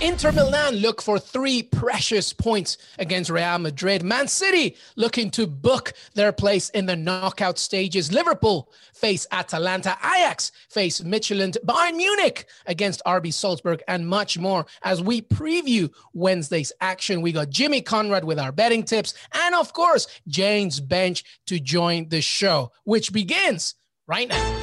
Inter Milan look for three precious points against Real Madrid. Man City looking to book their place in the knockout stages. Liverpool face Atalanta. Ajax face Midtjylland. Bayern Munich against RB Salzburg and much more. As we preview Wednesday's action, we got Jimmy Conrad with our betting tips and of course, James Benge to join the show, which begins right now.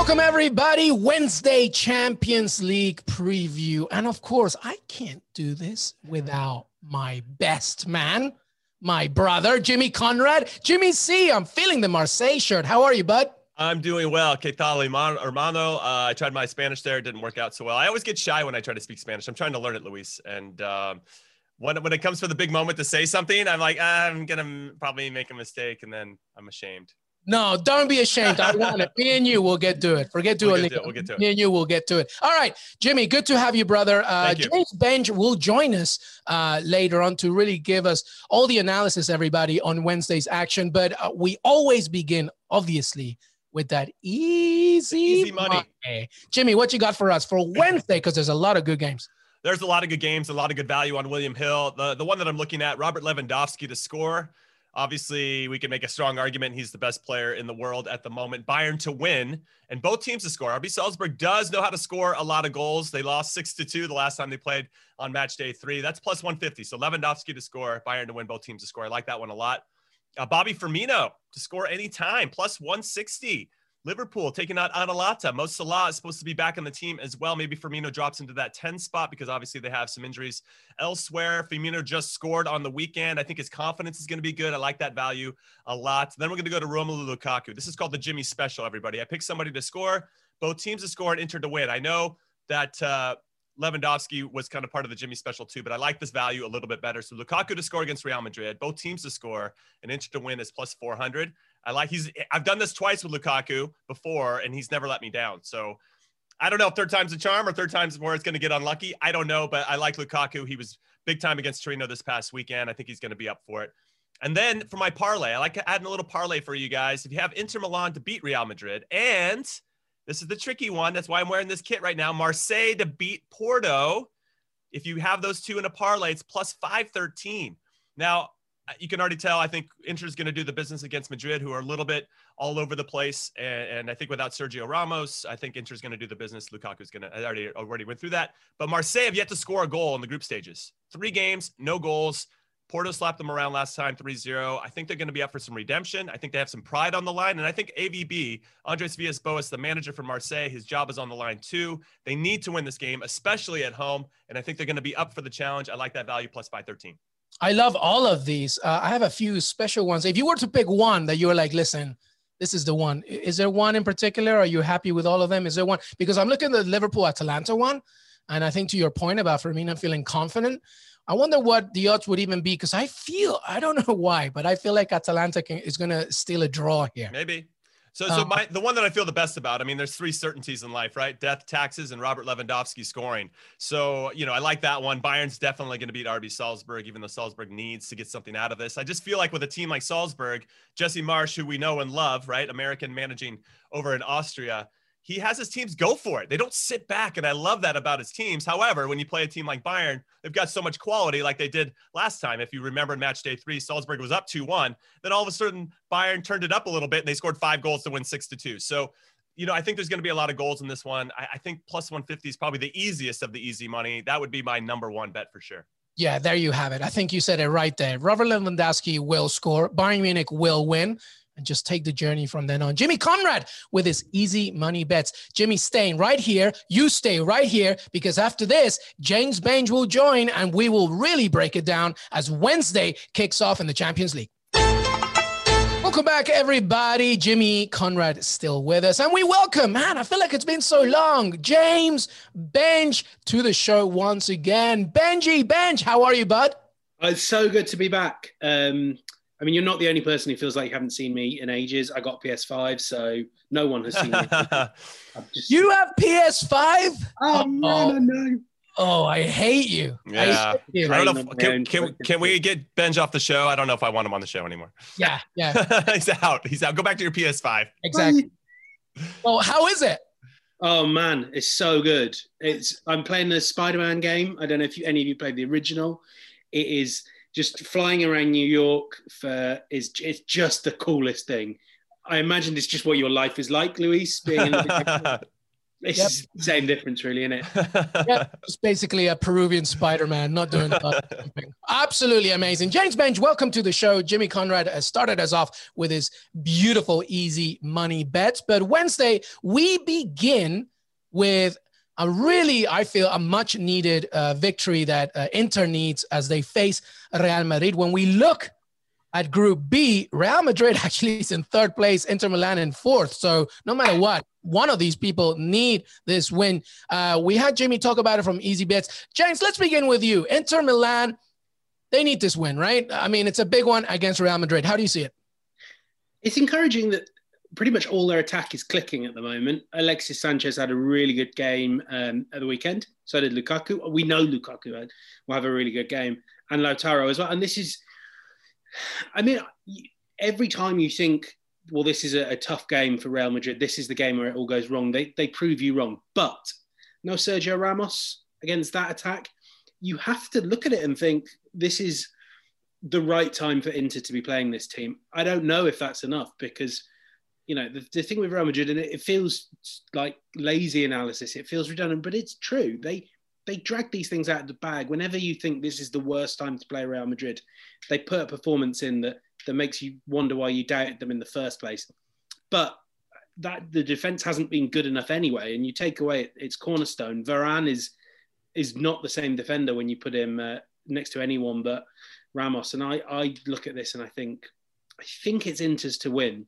Welcome, everybody. Wednesday Champions League preview. And of course, I can't do this without my best man, my brother, Jimmy Conrad. Jimmy C, I'm feeling the Marseille shirt. How are you, bud? I'm doing well. ¿Qué tal, hermano? Uh, I tried my Spanish there. It didn't work out so well. I always get shy when I try to speak Spanish. I'm trying to learn it, Luis. And um, when, when it comes to the big moment to say something, I'm like, ah, I'm to probably make a mistake. And then I'm ashamed. No, don't be ashamed. I want it. Me and you will get to it. Forget to we'll it. Get to it. We'll get to it. Me and you will get to it. All right, Jimmy, good to have you, brother. Uh, you. James Benge will join us uh, later on to really give us all the analysis, everybody, on Wednesday's action. But uh, we always begin, obviously, with that easy, Easy money. Jimmy, what you got for us for Wednesday? Because there's a lot of good games. There's a lot of good games, a lot of good value on William Hill. The, the one that I'm looking at, Robert Lewandowski to score. Obviously, we can make a strong argument. He's the best player in the world at the moment. Bayern to win and both teams to score. RB Salzburg does know how to score a lot of goals. They lost six to two the last time they played on match day three. That's plus 150. So Lewandowski to score, Bayern to win, both teams to score. I like that one a lot. Uh, Bobby Firmino to score anytime, plus 160. Liverpool taking out Atalanta. Mo Salah is supposed to be back on the team as well. Maybe Firmino drops into that 10 spot because obviously they have some injuries elsewhere. Firmino just scored on the weekend. I think his confidence is going to be good. I like that value a lot. Then we're going to go to Romelu Lukaku. This is called the Jimmy Special, everybody. I picked somebody to score. Both teams to score and Inter to win. I know that uh, Lewandowski was kind of part of the Jimmy special too, but I like this value a little bit better. So Lukaku to score against Real Madrid, both teams to score, and Inter to win is plus 400. I like he's I've done this twice with Lukaku before, and he's never let me down. So I don't know if third time's a charm or third time's where it's going to get unlucky. I don't know, but I like Lukaku. He was big time against Torino this past weekend. I think he's going to be up for it. And then for my parlay, I like adding a little parlay for you guys. If you have Inter Milan to beat Real Madrid, and this is the tricky one. That's why I'm wearing this kit right now. Marseille to beat Porto. If you have those two in a parlay, it's plus 513. Now, you can already tell. I think Inter is going to do the business against Madrid, who are a little bit all over the place. And, and I think without Sergio Ramos, I think Inter is going to do the business. Lukaku is going to. I already already went through that. But Marseille have yet to score a goal in the group stages. Three games, no goals. Porto slapped them around last time 3-0. I think they're going to be up for some redemption. I think they have some pride on the line. And I think AVB, Andres Villas-Boas, the manager for Marseille, his job is on the line too. They need to win this game, especially at home. And I think they're going to be up for the challenge. I like that value plus 513. I love all of these. Uh, I have a few special ones. If you were to pick one that you were like, listen, this is the one. Is there one in particular? Are you happy with all of them? Is there one? Because I'm looking at the Liverpool Atalanta one. And I think to your point about Firmino feeling confident, I wonder what the odds would even be because I feel I don't know why, but I feel like Atalanta can, is going to steal a draw here. Maybe. So, so oh. my the one that I feel the best about. I mean, there's three certainties in life, right? Death, taxes, and Robert Lewandowski scoring. So, you know, I like that one. Bayern's definitely going to beat RB Salzburg, even though Salzburg needs to get something out of this. I just feel like with a team like Salzburg, Jesse Marsch, who we know and love, right, American managing over in Austria, he has his teams go for it. They don't sit back, and I love that about his teams. However, when you play a team like Bayern, they've got so much quality, like they did last time. If you remember, in match day three, Salzburg was up two one. Then all of a sudden, Bayern turned it up a little bit, and they scored five goals to win six to two. So you know, I think there's going to be a lot of goals in this one. I, I think plus 150 is probably the easiest of the easy money. That would be my number one bet for sure. Yeah, there you have it. I think you said it right there. Robert Lewandowski will score. Bayern Munich will win. And just take the journey from then on. Jimmy Conrad with his easy money bets. Jimmy staying right here. You stay right here because after this, James Benge will join and we will really break it down as Wednesday kicks off in the Champions League. Welcome back, everybody. Jimmy Conrad is still with us, and we welcome, man, I feel like it's been so long, James Benge to the show once again. Benji, Benge, how are you, bud? It's so good to be back. Um, I mean, you're not the only person who feels like you haven't seen me in ages. I got PS5, so no one has seen me. just... You have PS5? Oh, man, oh. I know. Oh, I hate you. Yeah. I, you. I don't know. If, can, can, can we get Benge off the show? I don't know if I want him on the show anymore. Yeah. Yeah. He's out. He's out. Go back to your PS5. Exactly. well, how is it? Oh man, it's so good. It's I'm playing the Spider-Man game. I don't know if you, any of you played the original. It is just flying around New York for is it's just the coolest thing. I imagine it's just what your life is like, Luis, being in the It's yep. the same difference, really, isn't it? yeah, it's basically a Peruvian Spider-Man, not doing something. Absolutely amazing. James Benge, welcome to the show. Jimmy Conrad has started us off with his beautiful, easy money bets. But Wednesday, we begin with a really, I feel, a much needed uh, victory that uh, Inter needs as they face Real Madrid. When we look at Group B, Real Madrid actually is in third place, Inter Milan in fourth. So no matter what, one of these people need this win. Uh, we had Jimmy talk about it from Easy Bets. James, let's begin with you. Inter Milan, they need this win, right? I mean, it's a big one against Real Madrid. How do you see it? It's encouraging that pretty much all their attack is clicking at the moment. Alexis Sanchez had a really good game um, at the weekend. So did Lukaku. We know Lukaku will have a really good game, and Lautaro as well. And this is, I mean, every time you think well, this is a, a, tough game for Real Madrid. This is the game where it all goes wrong. They, they prove you wrong. But no Sergio Ramos against that attack. You have to look at it and think this is the right time for Inter to be playing this team. I don't know if that's enough because, you know, the, the thing with Real Madrid, and it, it feels like lazy analysis, it feels redundant, but it's true. They they drag these things out of the bag. Whenever you think this is the worst time to play Real Madrid, they put a performance in that that makes you wonder why you doubted them in the first place. But that the defense hasn't been good enough anyway, and you take away its cornerstone. Varane is is not the same defender when you put him uh, next to anyone but Ramos. And I I look at this and I think I think it's Inter's to win.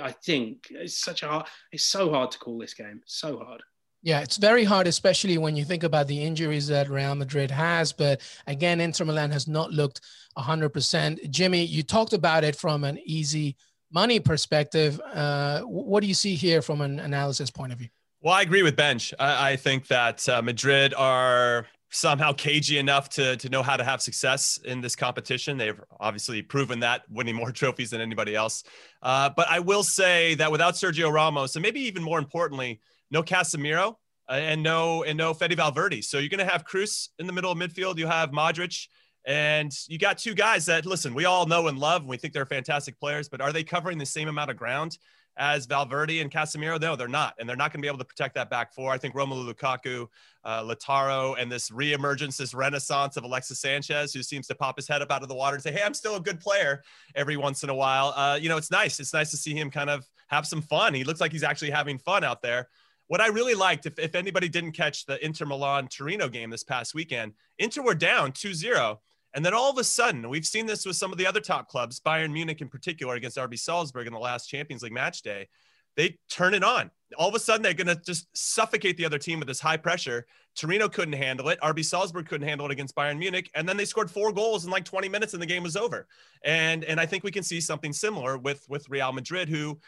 I think it's such a hard, it's so hard to call this game, so hard. Yeah, it's very hard, especially when you think about the injuries that Real Madrid has. But again, Inter Milan has not looked 100%. Jimmy, you talked about it from an easy money perspective. Uh, what do you see here from an analysis point of view? Well, I agree with Benge. I, I think that uh, Madrid are somehow cagey enough to, to know how to have success in this competition. They've obviously proven that, winning more trophies than anybody else. Uh, but I will say that without Sergio Ramos, and maybe even more importantly, no Casemiro, uh, and no and no Fede Valverde. So you're going to have Kroos in the middle of midfield. You have Modric, and you got two guys that listen. We all know and love. And we think they're fantastic players, but are they covering the same amount of ground as Valverde and Casemiro? No, they're not, and they're not going to be able to protect that back four. I think Romelu Lukaku, uh, Lautaro, and this reemergence, this renaissance of Alexis Sanchez, who seems to pop his head up out of the water and say, "Hey, I'm still a good player." Every once in a while, uh, you know, it's nice. It's nice to see him kind of have some fun. He looks like he's actually having fun out there. What I really liked, if, if anybody didn't catch the Inter Milan Torino game this past weekend, Inter were down 2 0. And then all of a sudden, we've seen this with some of the other top clubs, Bayern Munich in particular, against RB Salzburg in the last Champions League match day. They turn it on. All of a sudden, they're going to just suffocate the other team with this high pressure. Torino couldn't handle it. RB Salzburg couldn't handle it against Bayern Munich. And then they scored four goals in like 20 minutes and the game was over. And, and I think we can see something similar with, with Real Madrid, who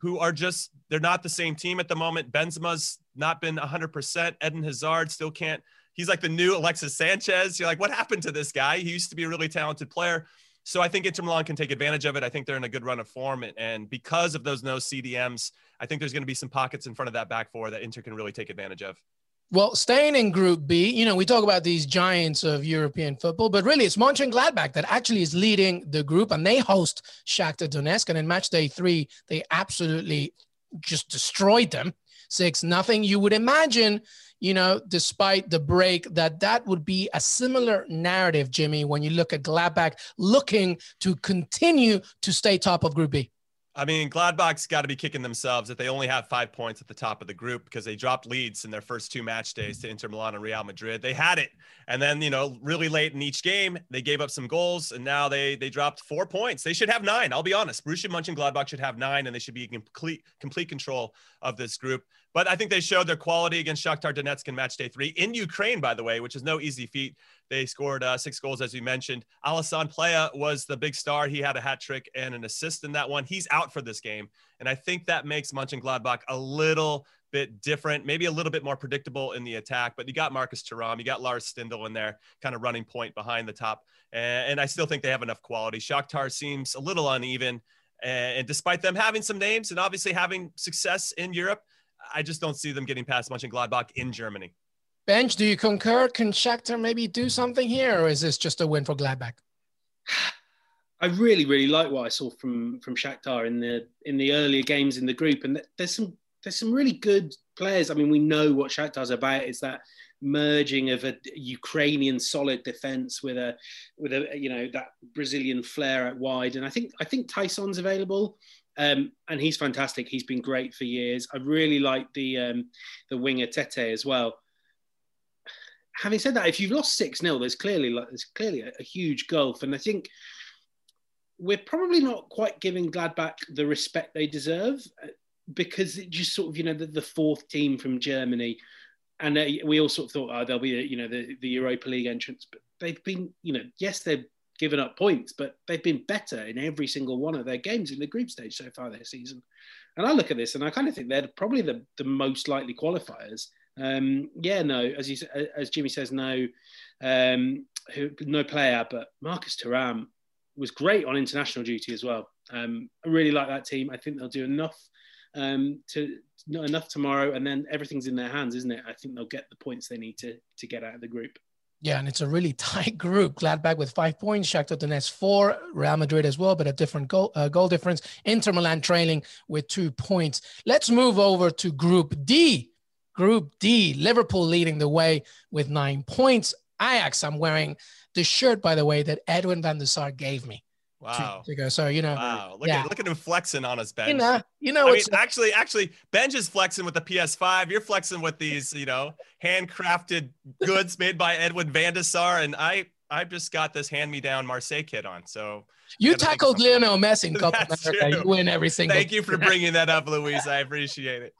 who are just they're not the same team at the moment. Benzema's not been 100%. Eden Hazard still can't. He's like the new Alexis Sanchez. You're like, what happened to this guy? He used to be a really talented player. So I think Inter Milan can take advantage of it. I think they're in a good run of form, and because of those no CDMs, I think there's going to be some pockets in front of that back four that Inter can really take advantage of. Well, staying in Group B, you know, we talk about these giants of European football, but really it's Mönchengladbach that actually is leading the group, and they host Shakhtar Donetsk. And in match day three, they absolutely just destroyed them six nothing. You would imagine, you know, despite the break, that that would be a similar narrative, Jimmy, when you look at Gladbach looking to continue to stay top of Group B. I mean, Gladbach's got to be kicking themselves that they only have five points at the top of the group because they dropped leads in their first two match days to Inter Milan and Real Madrid. They had it, and then you know, really late in each game, they gave up some goals, and now they they dropped four points. They should have nine. I'll be honest. Borussia Mönchengladbach should have nine, and they should be in complete complete control of this group. But I think they showed their quality against Shakhtar Donetsk in match day three in Ukraine, by the way, which is no easy feat. They scored uh, six goals, as we mentioned. Alassane Plea was the big star. He had a hat trick and an assist in that one. He's out for this game. And I think that makes Mönchengladbach a little bit different, maybe a little bit more predictable in the attack. But you got Marcus Thuram, you got Lars Stindl in there, kind of running point behind the top. And, I still think they have enough quality. Shakhtar seems a little uneven. And despite them having some names and obviously having success in Europe, I just don't see them getting past Mönchengladbach in Gladbach in Germany. Benge, do you concur? Can Shakhtar maybe do something here, or is this just a win for Gladbach? I really, really like what I saw from from Shakhtar in the in the earlier games in the group, and there's some there's some really good players. I mean, we know what Shakhtar's about. It's that merging of a Ukrainian solid defense with a with a you know that Brazilian flair out wide, and I think I think Taison's available. Um, and he's fantastic. He's been great for years. I really like the um, the winger Tete as well. Having said that, if you've lost six 0 there's clearly like, there's clearly a, a, huge gulf, and I think we're probably not quite giving Gladbach the respect they deserve uh, because it just sort of you know the, the fourth team from Germany, and uh, we all sort of thought oh they'll be you know the, the Europa League entrance, but they've been you know yes they're given up points, but they've been better in every single one of their games in the group stage so far this season. And I look at this and I kind of think they're probably the, the most likely qualifiers. Um, yeah, no, as you as Jimmy says, no, um, who, no player, but Marcus Thuram was great on international duty as well. Um, I really like that team. I think they'll do enough um, to not enough tomorrow, and then everything's in their hands, isn't it? I think they'll get the points they need to to get out of the group. Yeah, and it's a really tight group. Gladbach with five points, Shakhtar Donetsk four, Real Madrid as well, but a different goal uh, goal difference. Inter Milan trailing with two points. Let's move over to Group D. Group D, Liverpool leading the way with nine points. Ajax, I'm wearing the shirt, by the way, that Edwin van der Sar gave me. Wow. To, to go. So you know. Wow. Look yeah. at look at him flexing on us, Ben. You know. You know. I mean, actually, actually, Benj is flexing with the PS5. You're flexing with these, you know, handcrafted goods made by Edwin van der and I I've just got this hand-me-down Marseille kit on. So you tackled Lionel Messi in Copa America. You win every single. Thank you for bringing that up, Luis. I appreciate it.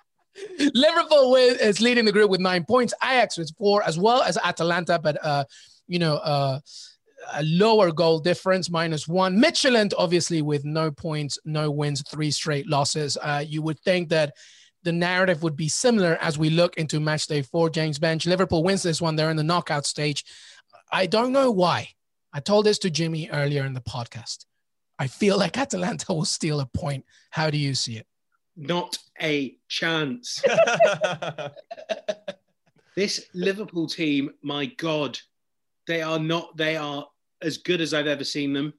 Liverpool is leading the group with nine points. Ajax with four, as well as Atalanta, but uh, you know, uh, a lower goal difference, minus one. Midtjylland, obviously, with no points, no wins, three straight losses. Uh, you would think that the narrative would be similar as we look into match day four. James Benge, Liverpool wins this one. They're in the knockout stage. I don't know why. I told this to Jimmy earlier in the podcast. I feel like Atalanta will steal a point. How do you see it? Not a chance. this Liverpool team, my God, they are not. They are as good as I've ever seen them.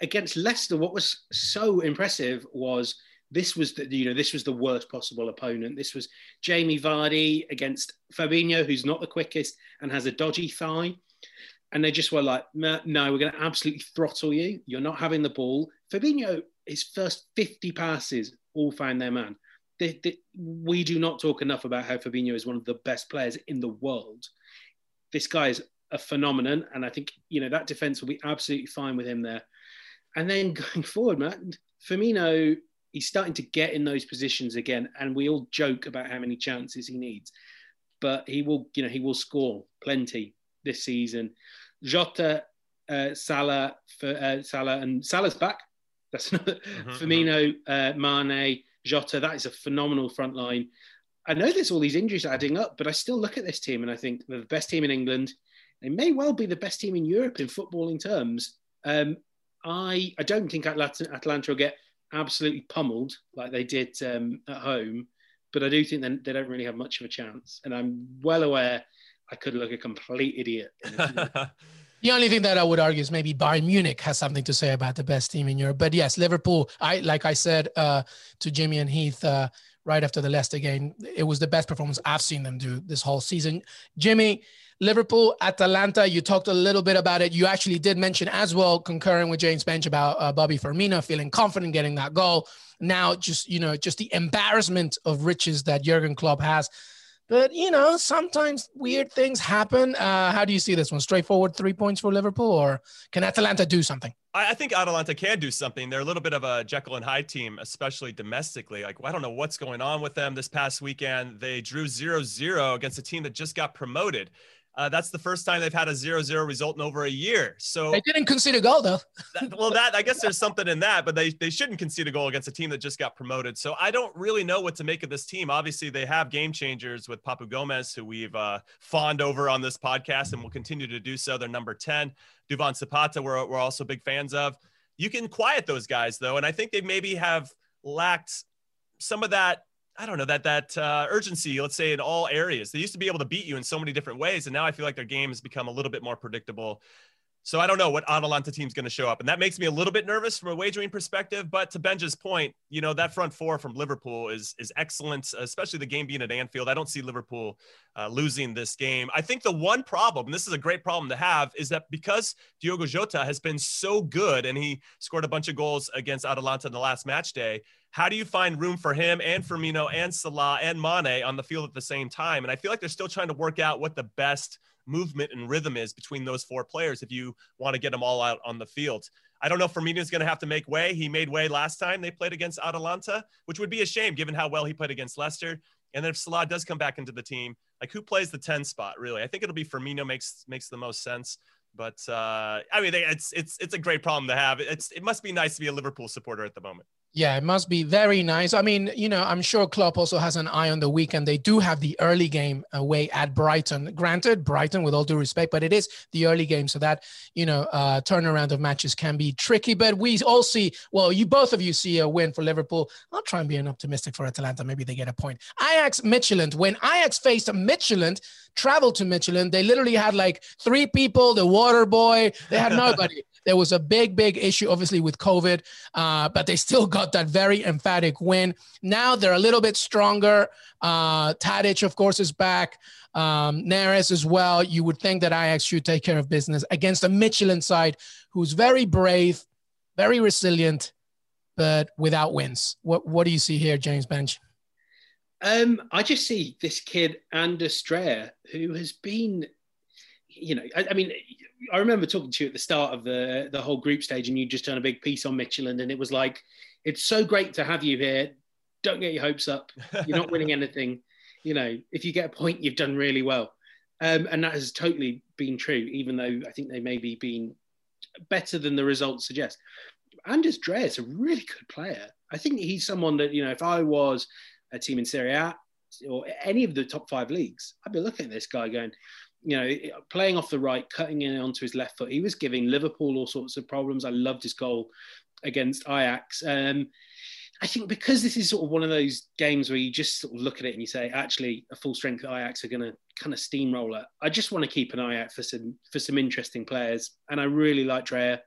Against Leicester, what was so impressive was this was the you know this was the worst possible opponent. This was Jamie Vardy against Fabinho, who's not the quickest and has a dodgy thigh. And they just were like, no, we're going to absolutely throttle you. You're not having the ball. Fabinho, his first 50 passes all found their man. They, they, we do not talk enough about how Fabinho is one of the best players in the world. This guy is a phenomenon, and I think you know that defense will be absolutely fine with him there. And then going forward, man, Firmino, he's starting to get in those positions again, and we all joke about how many chances he needs, but he will, you know, he will score plenty this season. Jota, uh, Salah, for, uh, Salah, and Salah's back. That's another. Mm-hmm, Firmino, uh, Mane, Jota. That is a phenomenal front line. I know there's all these injuries adding up, but I still look at this team and I think they're the best team in England. They may well be the best team in Europe in footballing terms. Um, I I don't think Atalanta, Atalanta will get absolutely pummeled like they did um, at home, but I do think they, they don't really have much of a chance. And I'm well aware I could look a complete idiot. The only thing that I would argue is maybe Bayern Munich has something to say about the best team in Europe. But yes, Liverpool. I like I said uh, to Jimmy and Heath, uh, right after the Leicester game. It was the best performance I've seen them do this whole season. Jimmy, Liverpool, Atalanta, you talked a little bit about it. You actually did mention as well, concurring with James Benge about uh, Bobby Firmino feeling confident getting that goal. Now, just, you know, just the embarrassment of riches that Jurgen Klopp has. But, you know, sometimes weird things happen. Uh, how do you see this one? Straightforward three points for Liverpool, or can Atalanta do something? I think Atalanta can do something. They're a little bit of a Jekyll and Hyde team, especially domestically. Like, I don't know what's going on with them this past weekend. They drew 0 0 against a team that just got promoted. Uh, that's the first time they've had a 0-0 result in over a year. So they didn't concede a goal though. that, well, that I guess there's something in that, but they they shouldn't concede a goal against a team that just got promoted. So I don't really know what to make of this team. Obviously, they have game changers with Papu Gomez, who we've uh, fawned over on this podcast, and will continue to do so. They're number ten. Duvan Zapata, we're we're also big fans of. You can quiet those guys though, and I think they maybe have lacked some of that I don't know that that uh, urgency. Let's say in all areas, they used to be able to beat you in so many different ways, and now I feel like their game has become a little bit more predictable. So I don't know what Atalanta team's going to show up, and that makes me a little bit nervous from a wagering perspective. But to Benja's point, you know that front four from Liverpool is is excellent, especially the game being at Anfield. I don't see Liverpool uh, losing this game. I think the one problem, and this is a great problem to have, is that because Diogo Jota has been so good and he scored a bunch of goals against Atalanta in the last match day. How do you find room for him and Firmino and Salah and Mane on the field at the same time? And I feel like they're still trying to work out what the best movement and rhythm is between those four players if you want to get them all out on the field. I don't know if is going to have to make way. He made way last time they played against Atalanta, which would be a shame given how well he played against Leicester. And then if Salah does come back into the team, like who plays the 10 spot really? I think it'll be Firmino makes makes the most sense. But uh, I mean, it's it's it's a great problem to have. It's it must be nice to be a Liverpool supporter at the moment. Yeah, it must be very nice. I mean, you know, I'm sure Klopp also has an eye on the weekend. They do have the early game away at Brighton. Granted, Brighton, with all due respect, but it is the early game, so that you know, uh, turnaround of matches can be tricky. But we all see, well, you both of you see a win for Liverpool. I'll try and be an optimistic for Atalanta. Maybe they get a point. Ajax Midtjylland. When Ajax faced Midtjylland, traveled to Midtjylland, they literally had like three people, the water boy. They had nobody. There was a big, big issue, obviously, with COVID, uh, but they still got that very emphatic win. Now they're a little bit stronger. Uh, Tadic, of course, is back. Um, Neres as well. You would think that Ajax should take care of business against a Midtjylland side who's very brave, very resilient, but without wins. What What do you see here, James Benge? Um, I just see this kid Anders who has been, you know, I, I mean, I remember talking to you at the start of the the whole group stage, and you just done a big piece on Midtjylland, and it was like, it's so great to have you here. Don't get your hopes up. You're not winning anything. You know, if you get a point, you've done really well, um, and that has totally been true. Even though I think they maybe been better than the results suggest. Anders Dreyer is a really good player. I think he's someone that you know, if I was a team in Serie A or any of the top five leagues, I'd be looking at this guy going, you know, playing off the right, cutting in onto his left foot. He was giving Liverpool all sorts of problems. I loved his goal against Ajax. Um, I think because this is sort of one of those games where you just sort of look at it and you say, actually, a full strength Ajax are going to kind of steamroller. I just want to keep an eye out for some for some interesting players, and I really like Dreyer.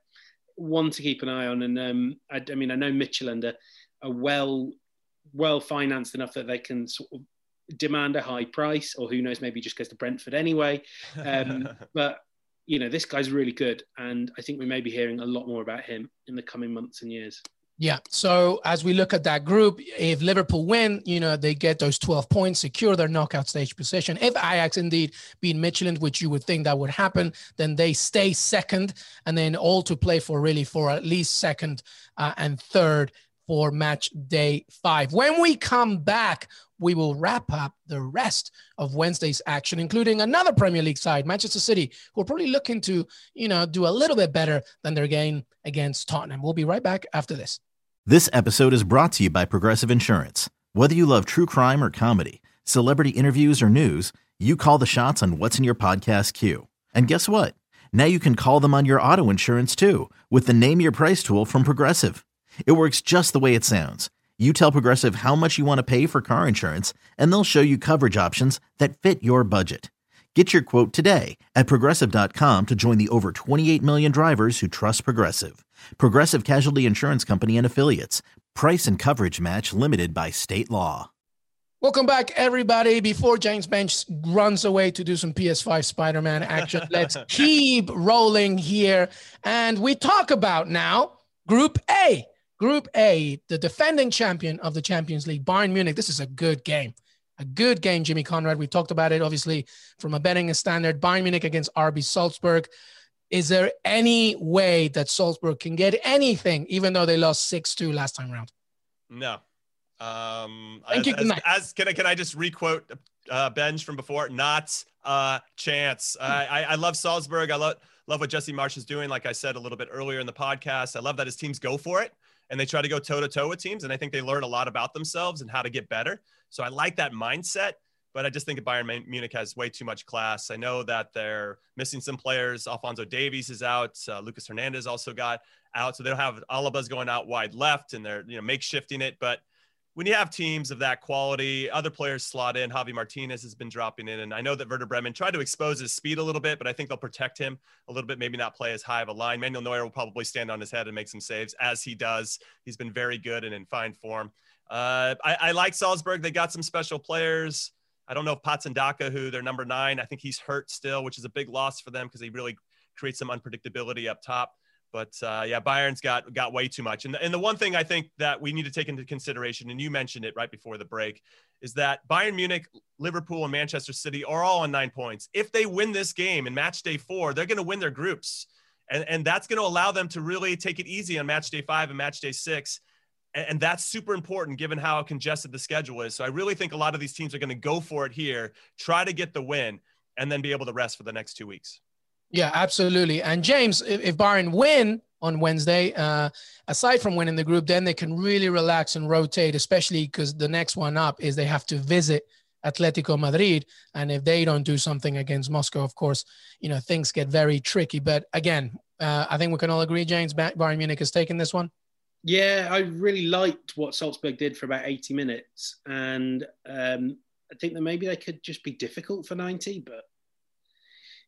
One to keep an eye on, and um, I, I, mean, I know Midtjylland are, are well well financed enough that they can sort of demand a high price, or who knows, maybe just goes to Brentford anyway. Um, but you know, this guy's really good, and I think we may be hearing a lot more about him in the coming months and years. Yeah. So as we look at that group, if Liverpool win, you know, they get those 12 points, secure their knockout stage position. If Ajax indeed beat Midtjylland, which you would think that would happen, then they stay second and then all to play for really for at least second uh, and third for match day five. When we come back, we will wrap up the rest of Wednesday's action, including another Premier League side, Manchester City, who are probably looking to, you know, do a little bit better than their game against Tottenham. We'll be right back after this. This episode is brought to you by Progressive Insurance. Whether you love true crime or comedy, celebrity interviews or news, you call the shots on what's in your podcast queue. And guess what? Now you can call them on your auto insurance too with the Name Your Price tool from Progressive. It works just the way it sounds. You tell Progressive how much you want to pay for car insurance, and they'll show you coverage options that fit your budget. Get your quote today at progressive.com to join the over 28 million drivers who trust Progressive. Progressive Casualty Insurance Company and Affiliates. Price and coverage match limited by state law. Welcome back, everybody. Before James Benge runs away to do some PS5 Spider Man action, let's keep rolling here. And we talk about now Group A. Group A, the defending champion of the Champions League, Bayern Munich. This is a good game. A good game, Jimmy Conrad. We talked about it, obviously, from a betting standard. Bayern Munich against RB Salzburg. Is there any way that Salzburg can get anything, even though they lost 6 2 last time around? No, um, Thank as, you. As, as can I can I just requote uh, Benj from before? Not a chance. I, I I love Salzburg. I love love what Jesse Marsch is doing. Like I said a little bit earlier in the podcast, I love that his teams go for it and they try to go toe to toe with teams, and I think they learn a lot about themselves and how to get better. So I like that mindset. But I just think Bayern Munich has way too much class. I know that they're missing some players. Alphonso Davies is out. Uh, Lucas Hernandez also got out. So they don't have Alaba's going out wide left, and they're you know makeshifting it. But when you have teams of that quality, other players slot in. Javi Martinez has been dropping in, and I know that Werder Bremen tried to expose his speed a little bit, but I think they'll protect him a little bit. Maybe not play as high of a line. Manuel Neuer will probably stand on his head and make some saves, as he does. He's been very good and in fine form. Uh, I, I, like Salzburg. They got some special players. I don't know if Patson Daka, who they're number nine, I think he's hurt still, which is a big loss for them because he really creates some unpredictability up top. But uh, yeah, Bayern's got got way too much. And the, and the one thing I think that we need to take into consideration, and you mentioned it right before the break, is that Bayern Munich, Liverpool, and Manchester City are all on nine points. If they win this game in match day four, they're going to win their groups. And, and that's going to allow them to really take it easy on match day five and match day six. And that's super important given how congested the schedule is. So I really think a lot of these teams are going to go for it here, try to get the win, and then be able to rest for the next two weeks. Yeah, absolutely. And James, if, if Bayern win on Wednesday, uh, aside from winning the group, then they can really relax and rotate, especially because the next one up is they have to visit Atletico Madrid. And if they don't do something against Moscow, of course, you know, things get very tricky. But again, uh, I think we can all agree, James, Bayern Munich has taken this one. Yeah, I really liked what Salzburg did for about 80 minutes. And um, I think that maybe they could just be difficult for 90, but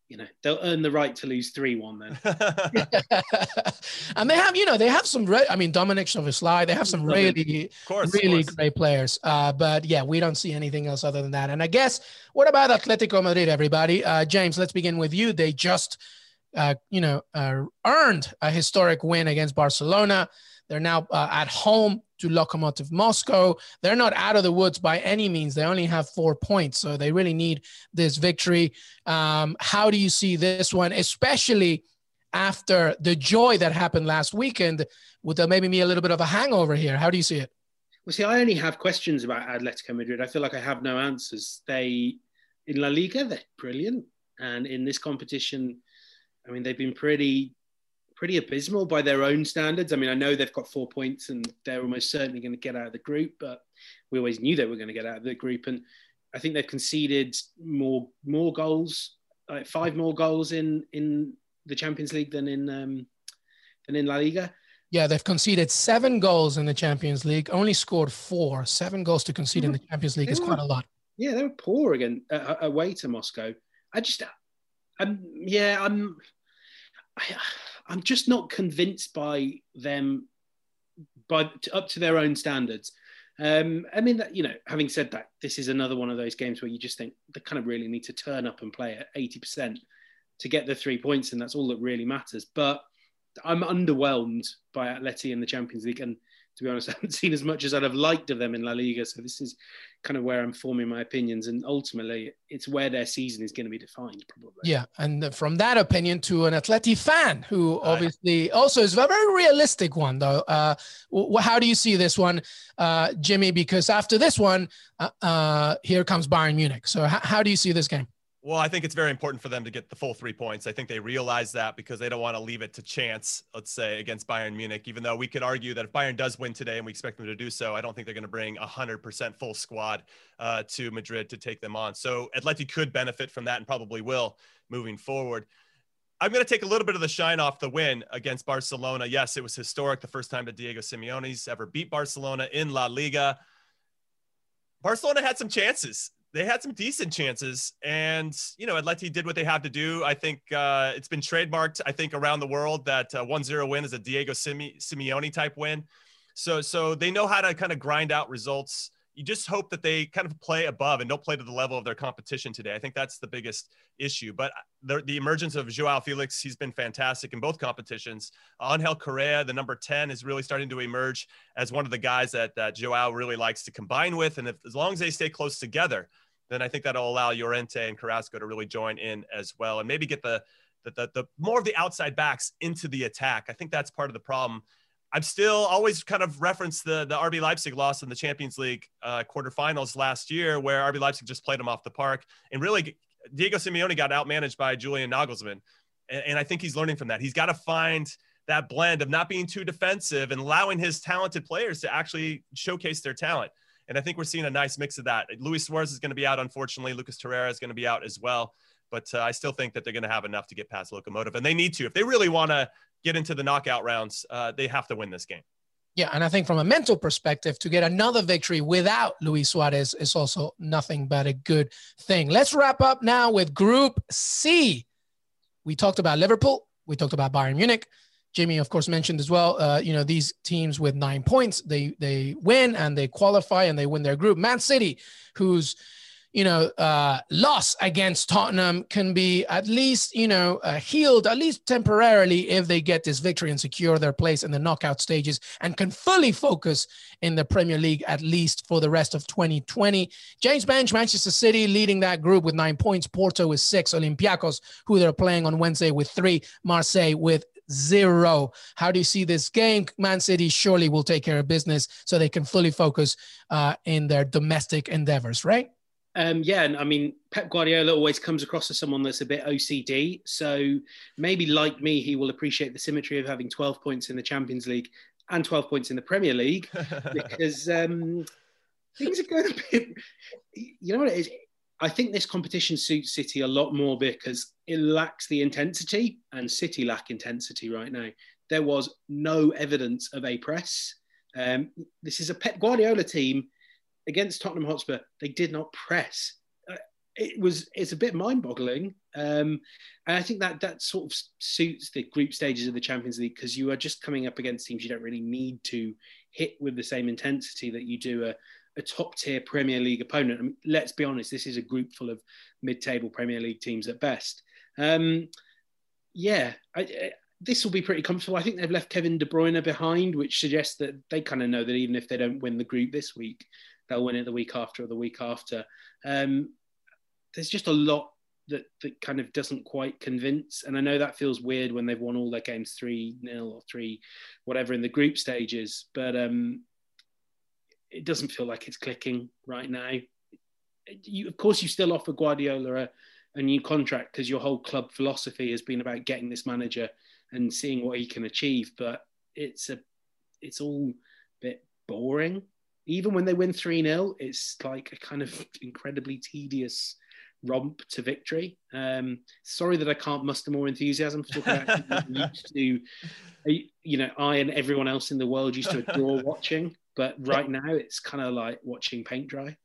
you know they'll earn the right to lose three one then. and they have, you know, they have some. Re- I mean, Dominik Szoboszlai, they have some really, course, really great players. Uh, but yeah, we don't see anything else other than that. And I guess what about Atletico Madrid? Everybody, uh, James, let's begin with you. They just, uh, you know, uh, earned a historic win against Barcelona. They're now uh, at home to Lokomotiv Moscow. They're not out of the woods by any means. They only have four points, so they really need this victory. Um, how do you see this one, especially after the joy that happened last weekend? With maybe me a little bit of a hangover here. How do you see it? Well, see, I only have questions about Atletico Madrid. I feel like I have no answers. They in La Liga, they're brilliant, and in this competition, I mean, they've been pretty pretty abysmal by their own standards. I mean, I know they've got four points and they're almost certainly going to get out of the group, but we always knew they were going to get out of the group. And I think they've conceded more more goals, like five more goals in in the Champions League than in um, than in La Liga. Yeah, they've conceded seven goals in the Champions League, only scored four. Seven goals to concede in the Champions League is quite a lot. Yeah, they were poor again uh, away to Moscow. I just, I'm yeah, I'm. I, I'm just not convinced by them, by up to their own standards. Um, I mean, that, you know, having said that, this is another one of those games where you just think they kind of really need to turn up and play at 80% to get the three points, and that's all that really matters. But I'm underwhelmed by Atleti in the Champions League, and to be honest, I haven't seen as much as I'd have liked of them in La Liga. So this is kind of where I'm forming my opinions, and ultimately, it's where their season is going to be defined, probably. Yeah, and from that opinion to an Atleti fan who obviously also is a very realistic one, though. Uh, how do you see this one, uh, Jimmy? Because after this one, uh, uh here comes Bayern Munich. So how do you see this game? Well, I think it's very important for them to get the full three points. I think they realize that because they don't want to leave it to chance, let's say, against Bayern Munich. Even though we could argue that if Bayern does win today and we expect them to do so, I don't think they're going to bring a 100% full squad uh, to Madrid to take them on. So Atleti could benefit from that and probably will moving forward. I'm going to take a little bit of the shine off the win against Barcelona. Yes, it was historic. The first time that Diego Simeone's ever beat Barcelona in La Liga. Barcelona had some chances they had some decent chances and you know atleti did what they had to do. I think uh, it's been trademarked i think around the world that uh, 1-0 win is a diego Sime- simeone type win. So so they know how to kind of grind out results you just hope that they kind of play above and don't play to the level of their competition today. I think that's the biggest issue. But uh, the, the emergence of Joao Felix, he's been fantastic in both competitions. Angel Correa, the number 10, is really starting to emerge as one of the guys that, that Joao really likes to combine with. And if, as long as they stay close together, then I think that'll allow Llorente and Carrasco to really join in as well and maybe get the, the, the, the more of the outside backs into the attack. I think that's part of the problem I'm still always kind of reference the the RB Leipzig loss in the Champions League uh, quarterfinals last year, where RB Leipzig just played them off the park, and really Diego Simeone got outmanaged by Julian Nagelsmann, and, and I think he's learning from that. He's got to find that blend of not being too defensive and allowing his talented players to actually showcase their talent. And I think we're seeing a nice mix of that. Luis Suarez is going to be out, unfortunately. Lucas Torreira is going to be out as well. But uh, I still think that they're going to have enough to get past Lokomotiv, and they need to. If they really want to get into the knockout rounds, uh, they have to win this game. Yeah, and I think from a mental perspective, to get another victory without Luis Suarez is also nothing but a good thing. Let's wrap up now with Group C. We talked about Liverpool, we talked about Bayern Munich. Jimmy, of course, mentioned as well. Uh, you know, these teams with nine points, they they win and they qualify and they win their group. Man City, who's you know, uh, loss against Tottenham can be at least, you know, uh, healed at least temporarily if they get this victory and secure their place in the knockout stages and can fully focus in the Premier League at least for the rest of 2020. James Benge, Manchester City leading that group with nine points. Porto with six. Olympiacos, who they're playing on Wednesday with three. Marseille with zero. How do you see this game? Man City surely will take care of business so they can fully focus uh, in their domestic endeavors, right? Um, yeah, and I mean, Pep Guardiola always comes across as someone that's a bit OCD. So maybe, like me, he will appreciate the symmetry of having 12 points in the Champions League and 12 points in the Premier League because um, things are going to be. You know what it is? I think this competition suits City a lot more because it lacks the intensity, and City lack intensity right now. There was no evidence of a press. Um, this is a Pep Guardiola team against Tottenham Hotspur, they did not press. Uh, it was it's a bit mind-boggling, um, and I think that that sort of suits the group stages of the Champions League because you are just coming up against teams you don't really need to hit with the same intensity that you do a, a top-tier Premier League opponent. I mean, let's be honest, this is a group full of mid-table Premier League teams at best. Um, yeah, I, I, this will be pretty comfortable. I think they've left Kevin De Bruyne behind, which suggests that they kind of know that even if they don't win the group this week, they'll win it the week after or the week after. Um, there's just a lot that that kind of doesn't quite convince, and I know that feels weird when they've won all their games three 0 or three whatever in the group stages, but um, it doesn't feel like it's clicking right now. You, of course, you still offer Guardiola a, a new contract because your whole club philosophy has been about getting this manager and seeing what he can achieve, but it's a it's all a bit boring even when they win 3 0, it's like a kind of incredibly tedious romp to victory. Um, sorry that I can't muster more enthusiasm for talking about used to, you know, I and everyone else in the world used to adore watching, but right now it's kind of like watching paint dry.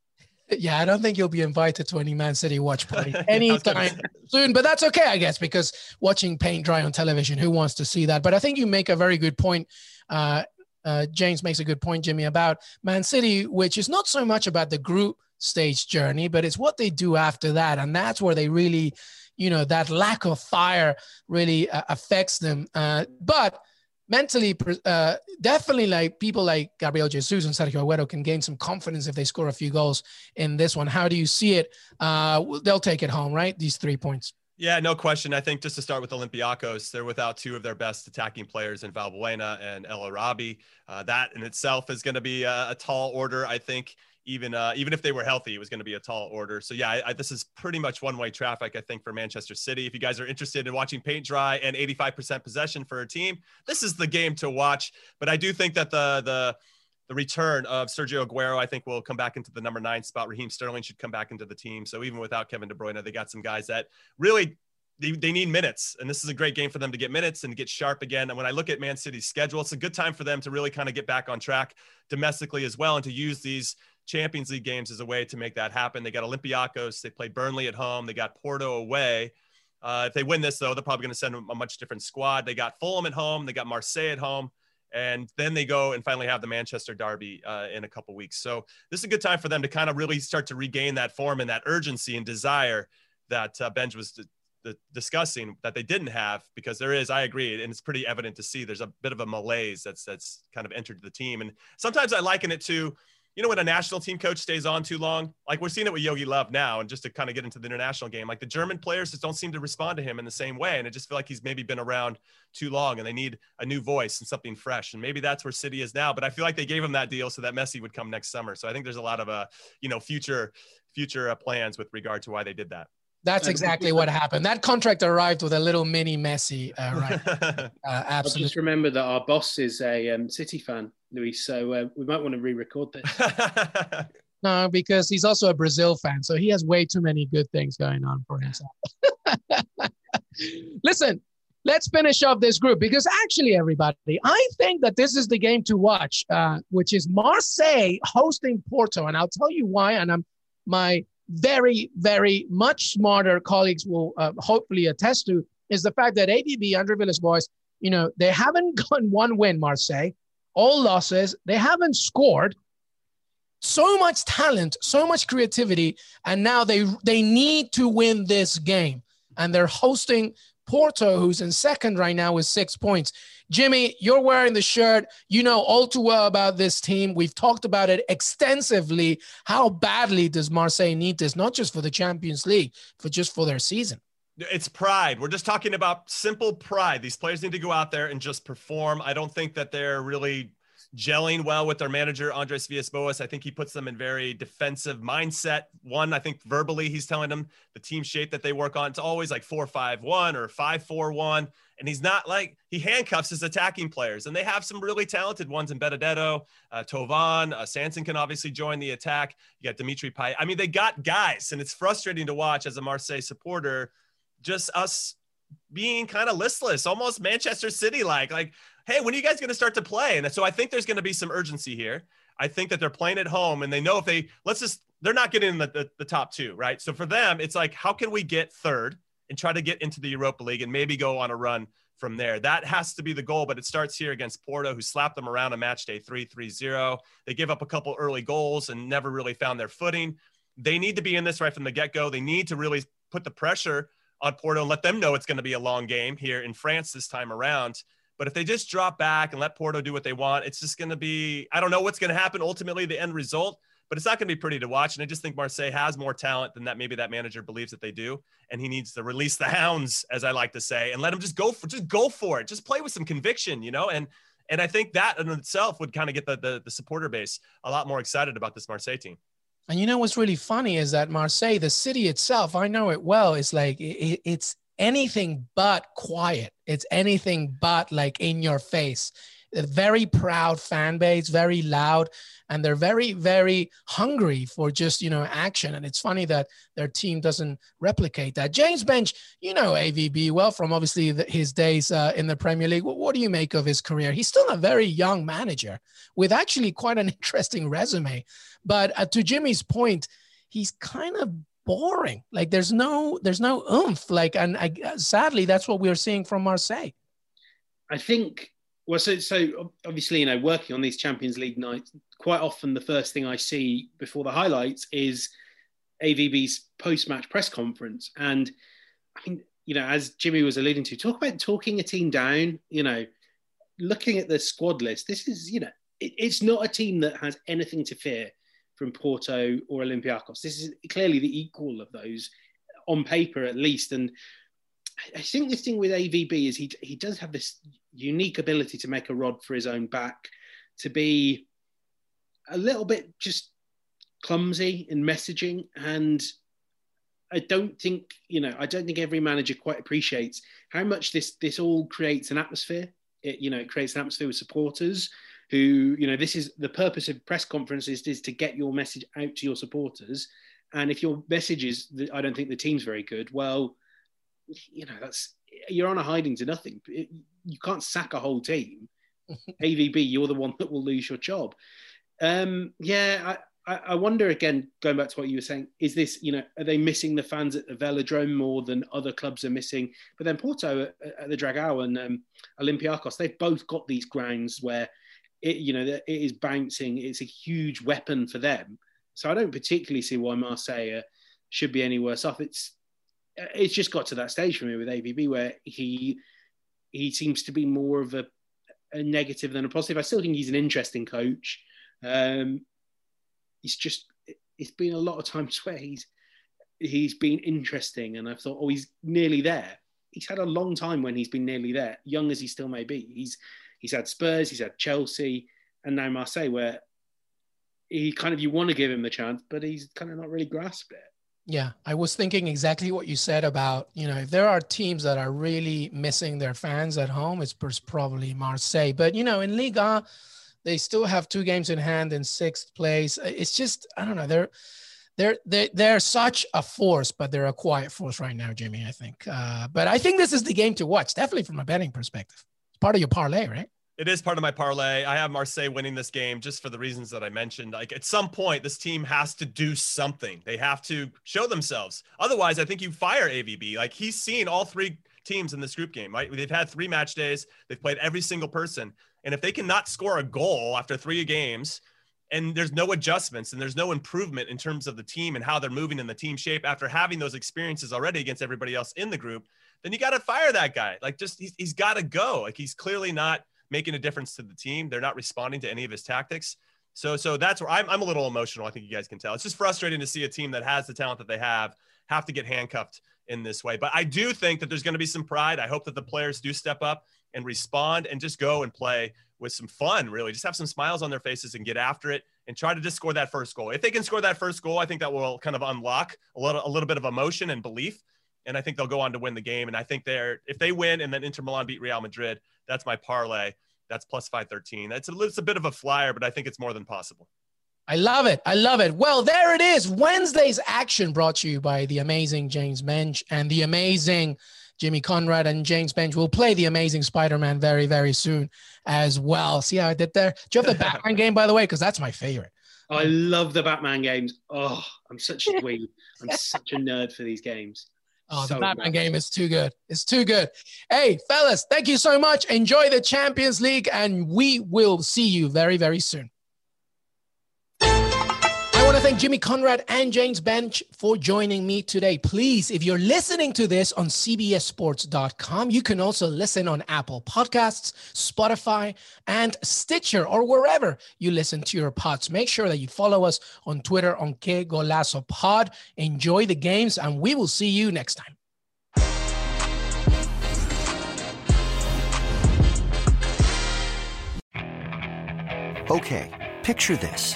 Yeah, I don't think you'll be invited to any Man City watch party anytime soon, but that's okay, I guess, because watching paint dry on television, who wants to see that? But I think you make a very good point. Uh, uh, James makes a good point, Jimmy, about Man City, which is not so much about the group stage journey, but it's what they do after that. And that's where they really, you know, that lack of fire really uh, affects them. Uh, but mentally, uh, definitely like people like Gabriel Jesus and Sergio Aguero can gain some confidence if they score a few goals in this one. How do you see it? Uh, they'll take it home, right? These three points. Yeah, no question. I think just to start with Olympiacos, they're without two of their best attacking players in Valbuena and El Arabi. Uh, that in itself is going to be a, a, tall order. I think even uh, even if they were healthy, it was going to be a tall order. So yeah, I, I, this is pretty much one way traffic. I think for Manchester City. If you guys are interested in watching paint dry and 85% possession for a team, this is the game to watch. But I do think that the the the return of Sergio Aguero, I think, will come back into the number nine spot. Raheem Sterling should come back into the team. So even without Kevin De Bruyne, they got some guys that really they, they need minutes. And this is a great game for them to get minutes and get sharp again. And when I look at Man City's schedule, it's a good time for them to really kind of get back on track domestically as well and to use these Champions League games as a way to make that happen. They got Olympiacos, they played Burnley at home, they got Porto away. Uh, if they win this, though, they're probably going to send a much different squad. They got Fulham at home, they got Marseille at home and then they go and finally have the Manchester Derby uh, in a couple weeks. So this is a good time for them to kind of really start to regain that form and that urgency and desire that uh, Benj was d- d- discussing that they didn't have because there is, I agree, and it's pretty evident to see there's a bit of a malaise that's that's kind of entered the team, and sometimes I liken it to you know when a national team coach stays on too long like we're seeing it with Jogi Löw now and just to kind of get into the international game like the german players just don't seem to respond to him in the same way and i just feel like he's maybe been around too long and they need a new voice and something fresh and maybe that's where city is now but i feel like they gave him that deal so that messi would come next summer so i think there's a lot of uh you know future future uh, plans with regard to why they did that that's exactly what happened. That contract arrived with a little mini Messi, uh, right? uh, absolutely. just remember that our boss is a um, City fan, Luis. So uh, we might want to re-record this. no, because he's also a Brazil fan, so he has way too many good things going on for himself. Listen, let's finish up this group because actually, everybody, I think that this is the game to watch, uh, which is Marseille hosting Porto, and I'll tell you why. And I'm my very, very much smarter colleagues will uh, hopefully attest to is the fact that AVB, Andre Villas-Boas, you know, they haven't gotten one win, Marseille, all losses. They haven't scored. So much talent, so much creativity, and now they they need to win this game. And they're hosting Porto, who's in second right now with six points. Jimmy, you're wearing the shirt. You know all too well about this team. We've talked about it extensively. How badly does Marseille need this, not just for the Champions League, but just for their season? It's pride. We're just talking about simple pride. These players need to go out there and just perform. I don't think that they're really gelling well with their manager Andres Villas-Boas. I think he puts them in very defensive mindset. One, I think verbally he's telling them the team shape that they work on. It's always like four five one or five four one, and he's not like he handcuffs his attacking players. And they have some really talented ones in Benedetto, uh, Thauvin, uh, Sanson can obviously join the attack. You got Dimitri Payet. I mean, they got guys, and it's frustrating to watch as a Marseille supporter. Just us being kind of listless, almost Manchester City like. Like hey, when are you guys going to start to play? And so I think there's going to be some urgency here. I think that they're playing at home and they know if they let's just they're not getting in the, the, the, top two, right? So for them, it's like, how can we get third and try to get into the Europa League and maybe go on a run from there? That has to be the goal, but it starts here against Porto, who slapped them around a match day 3 3 0. They give up a couple early goals and never really found their footing. They need to be in this right from the get go. They need to really put the pressure on Porto and let them know it's going to be a long game here in France this time around. But if they just drop back and let Porto do what they want, it's just going to be, I don't know what's going to happen ultimately, the end result, but it's not going to be pretty to watch. And I just think Marseille has more talent than that maybe that manager believes that they do. And he needs to release the hounds, as I like to say, and let them just go for just go for it. Just play with some conviction, you know? And and I think that in itself would kind of get the, the, the supporter base a lot more excited about this Marseille team. And you know what's really funny is that Marseille, the city itself, I know it well, is like it, it's anything but quiet. It's anything but like in your face. A very proud fan base, very loud, and they're very, very hungry for just you know action. And it's funny that their team doesn't replicate that. James Benge, you know AVB well from obviously the, his days uh, in the Premier League. What, what do you make of his career? He's still a very young manager with actually quite an interesting resume. But uh, to Jimmy's point, he's kind of boring. Like there's no there's no oomph. Like and I, sadly, that's what we're seeing from Marseille. I think well, so so obviously, you know, working on these Champions League nights, quite often the first thing I see before the highlights is AVB's post-match press conference, and I mean, you know, as Jimmy was alluding to, talk about talking a team down. You know, looking at the squad list, this is you know, it, it's not a team that has anything to fear from Porto or Olympiacos. This is clearly the equal of those on paper, at least. And I think this thing with AVB is he he does have this unique ability to make a rod for his own back, to be a little bit just clumsy in messaging and I don't think you know I don't think every manager quite appreciates how much this this all creates an atmosphere it you know it creates an atmosphere with supporters who, you know, this is the purpose of press conferences is to get your message out to your supporters. And if your message is I don't think the team's very good, well, you know, that's you're on a hiding to nothing. you can't sack a whole team. AVB, you're the one that will lose your job. Um, yeah, I, I, wonder again, going back to what you were saying, is this, you know, are they missing the fans at the Velodrome more than other clubs are missing? But then Porto at, at the Dragao and um, Olympiacos, they've both got these grounds where it, you know, it is bouncing. It's a huge weapon for them. So I don't particularly see why Marseille should be any worse off. It's it's just got to that stage for me with AVB where he he seems to be more of a, a negative than a positive. I still think he's an interesting coach. Um, it's just it's been a lot of times where he's he's been interesting, and I've thought, oh, he's nearly there. He's had a long time when he's been nearly there, young as he still may be. He's he's had Spurs, he's had Chelsea, and now Marseille, where he kind of you want to give him the chance, but he's kind of not really grasped it. Yeah, I was thinking exactly what you said about, you know, if there are teams that are really missing their fans at home, it's probably Marseille. But, you know, in Liga, they still have two games in hand in sixth place. It's just, I don't know, they're, they're, they're, they're such a force, but they're a quiet force right now, Jimmy, I think. Uh, but I think this is the game to watch, definitely from a betting perspective. It's part of your parlay, right? It is part of my parlay. I have Marseille winning this game just for the reasons that I mentioned. Like at some point, this team has to do something. They have to show themselves. Otherwise, I think you fire AVB. Like he's seen all three teams in this group game, right? They've had three match days. They've played every single person. And if they cannot score a goal after three games, and there's no adjustments and there's no improvement in terms of the team and how they're moving in the team shape after having those experiences already against everybody else in the group, then you got to fire that guy. Like just he's, he's got to go. Like he's clearly not making a difference to the team. They're not responding to any of his tactics. So, so that's where I'm, I'm a little emotional. I think you guys can tell. It's just frustrating to see a team that has the talent that they have have to get handcuffed in this way. But I do think that there's going to be some pride. I hope that the players do step up and respond and just go and play with some fun, really. Just have some smiles on their faces and get after it and try to just score that first goal. If they can score that first goal, I think that will kind of unlock a little, a little bit of emotion and belief. And I think they'll go on to win the game. And I think they're, if they win and then Inter Milan beat Real Madrid, that's my parlay. That's plus 513. It's a, it's a bit of a flyer, but I think it's more than possible. I love it. I love it. Well, there it is. Wednesday's action brought to you by the amazing James Benge and the amazing Jimmy Conrad and James Benge will play the amazing Spider-Man very, very soon as well. See how I did there? Do you have the Batman game, by the way? Because that's my favorite. I love the Batman games. Oh, I'm such a dweeb. I'm such a nerd for these games. Oh, so the Batman game is too good. It's too good. Hey, fellas, thank you so much. Enjoy the Champions League, and we will see you very, very soon thank Jimmy Conrad and James Benge for joining me today. Please, if you're listening to this on CBSSports.com, you can also listen on Apple Podcasts, Spotify, and Stitcher, or wherever you listen to your pods. Make sure that you follow us on Twitter on Que Golazo Pod. Enjoy the games, and we will see you next time. Okay, picture this.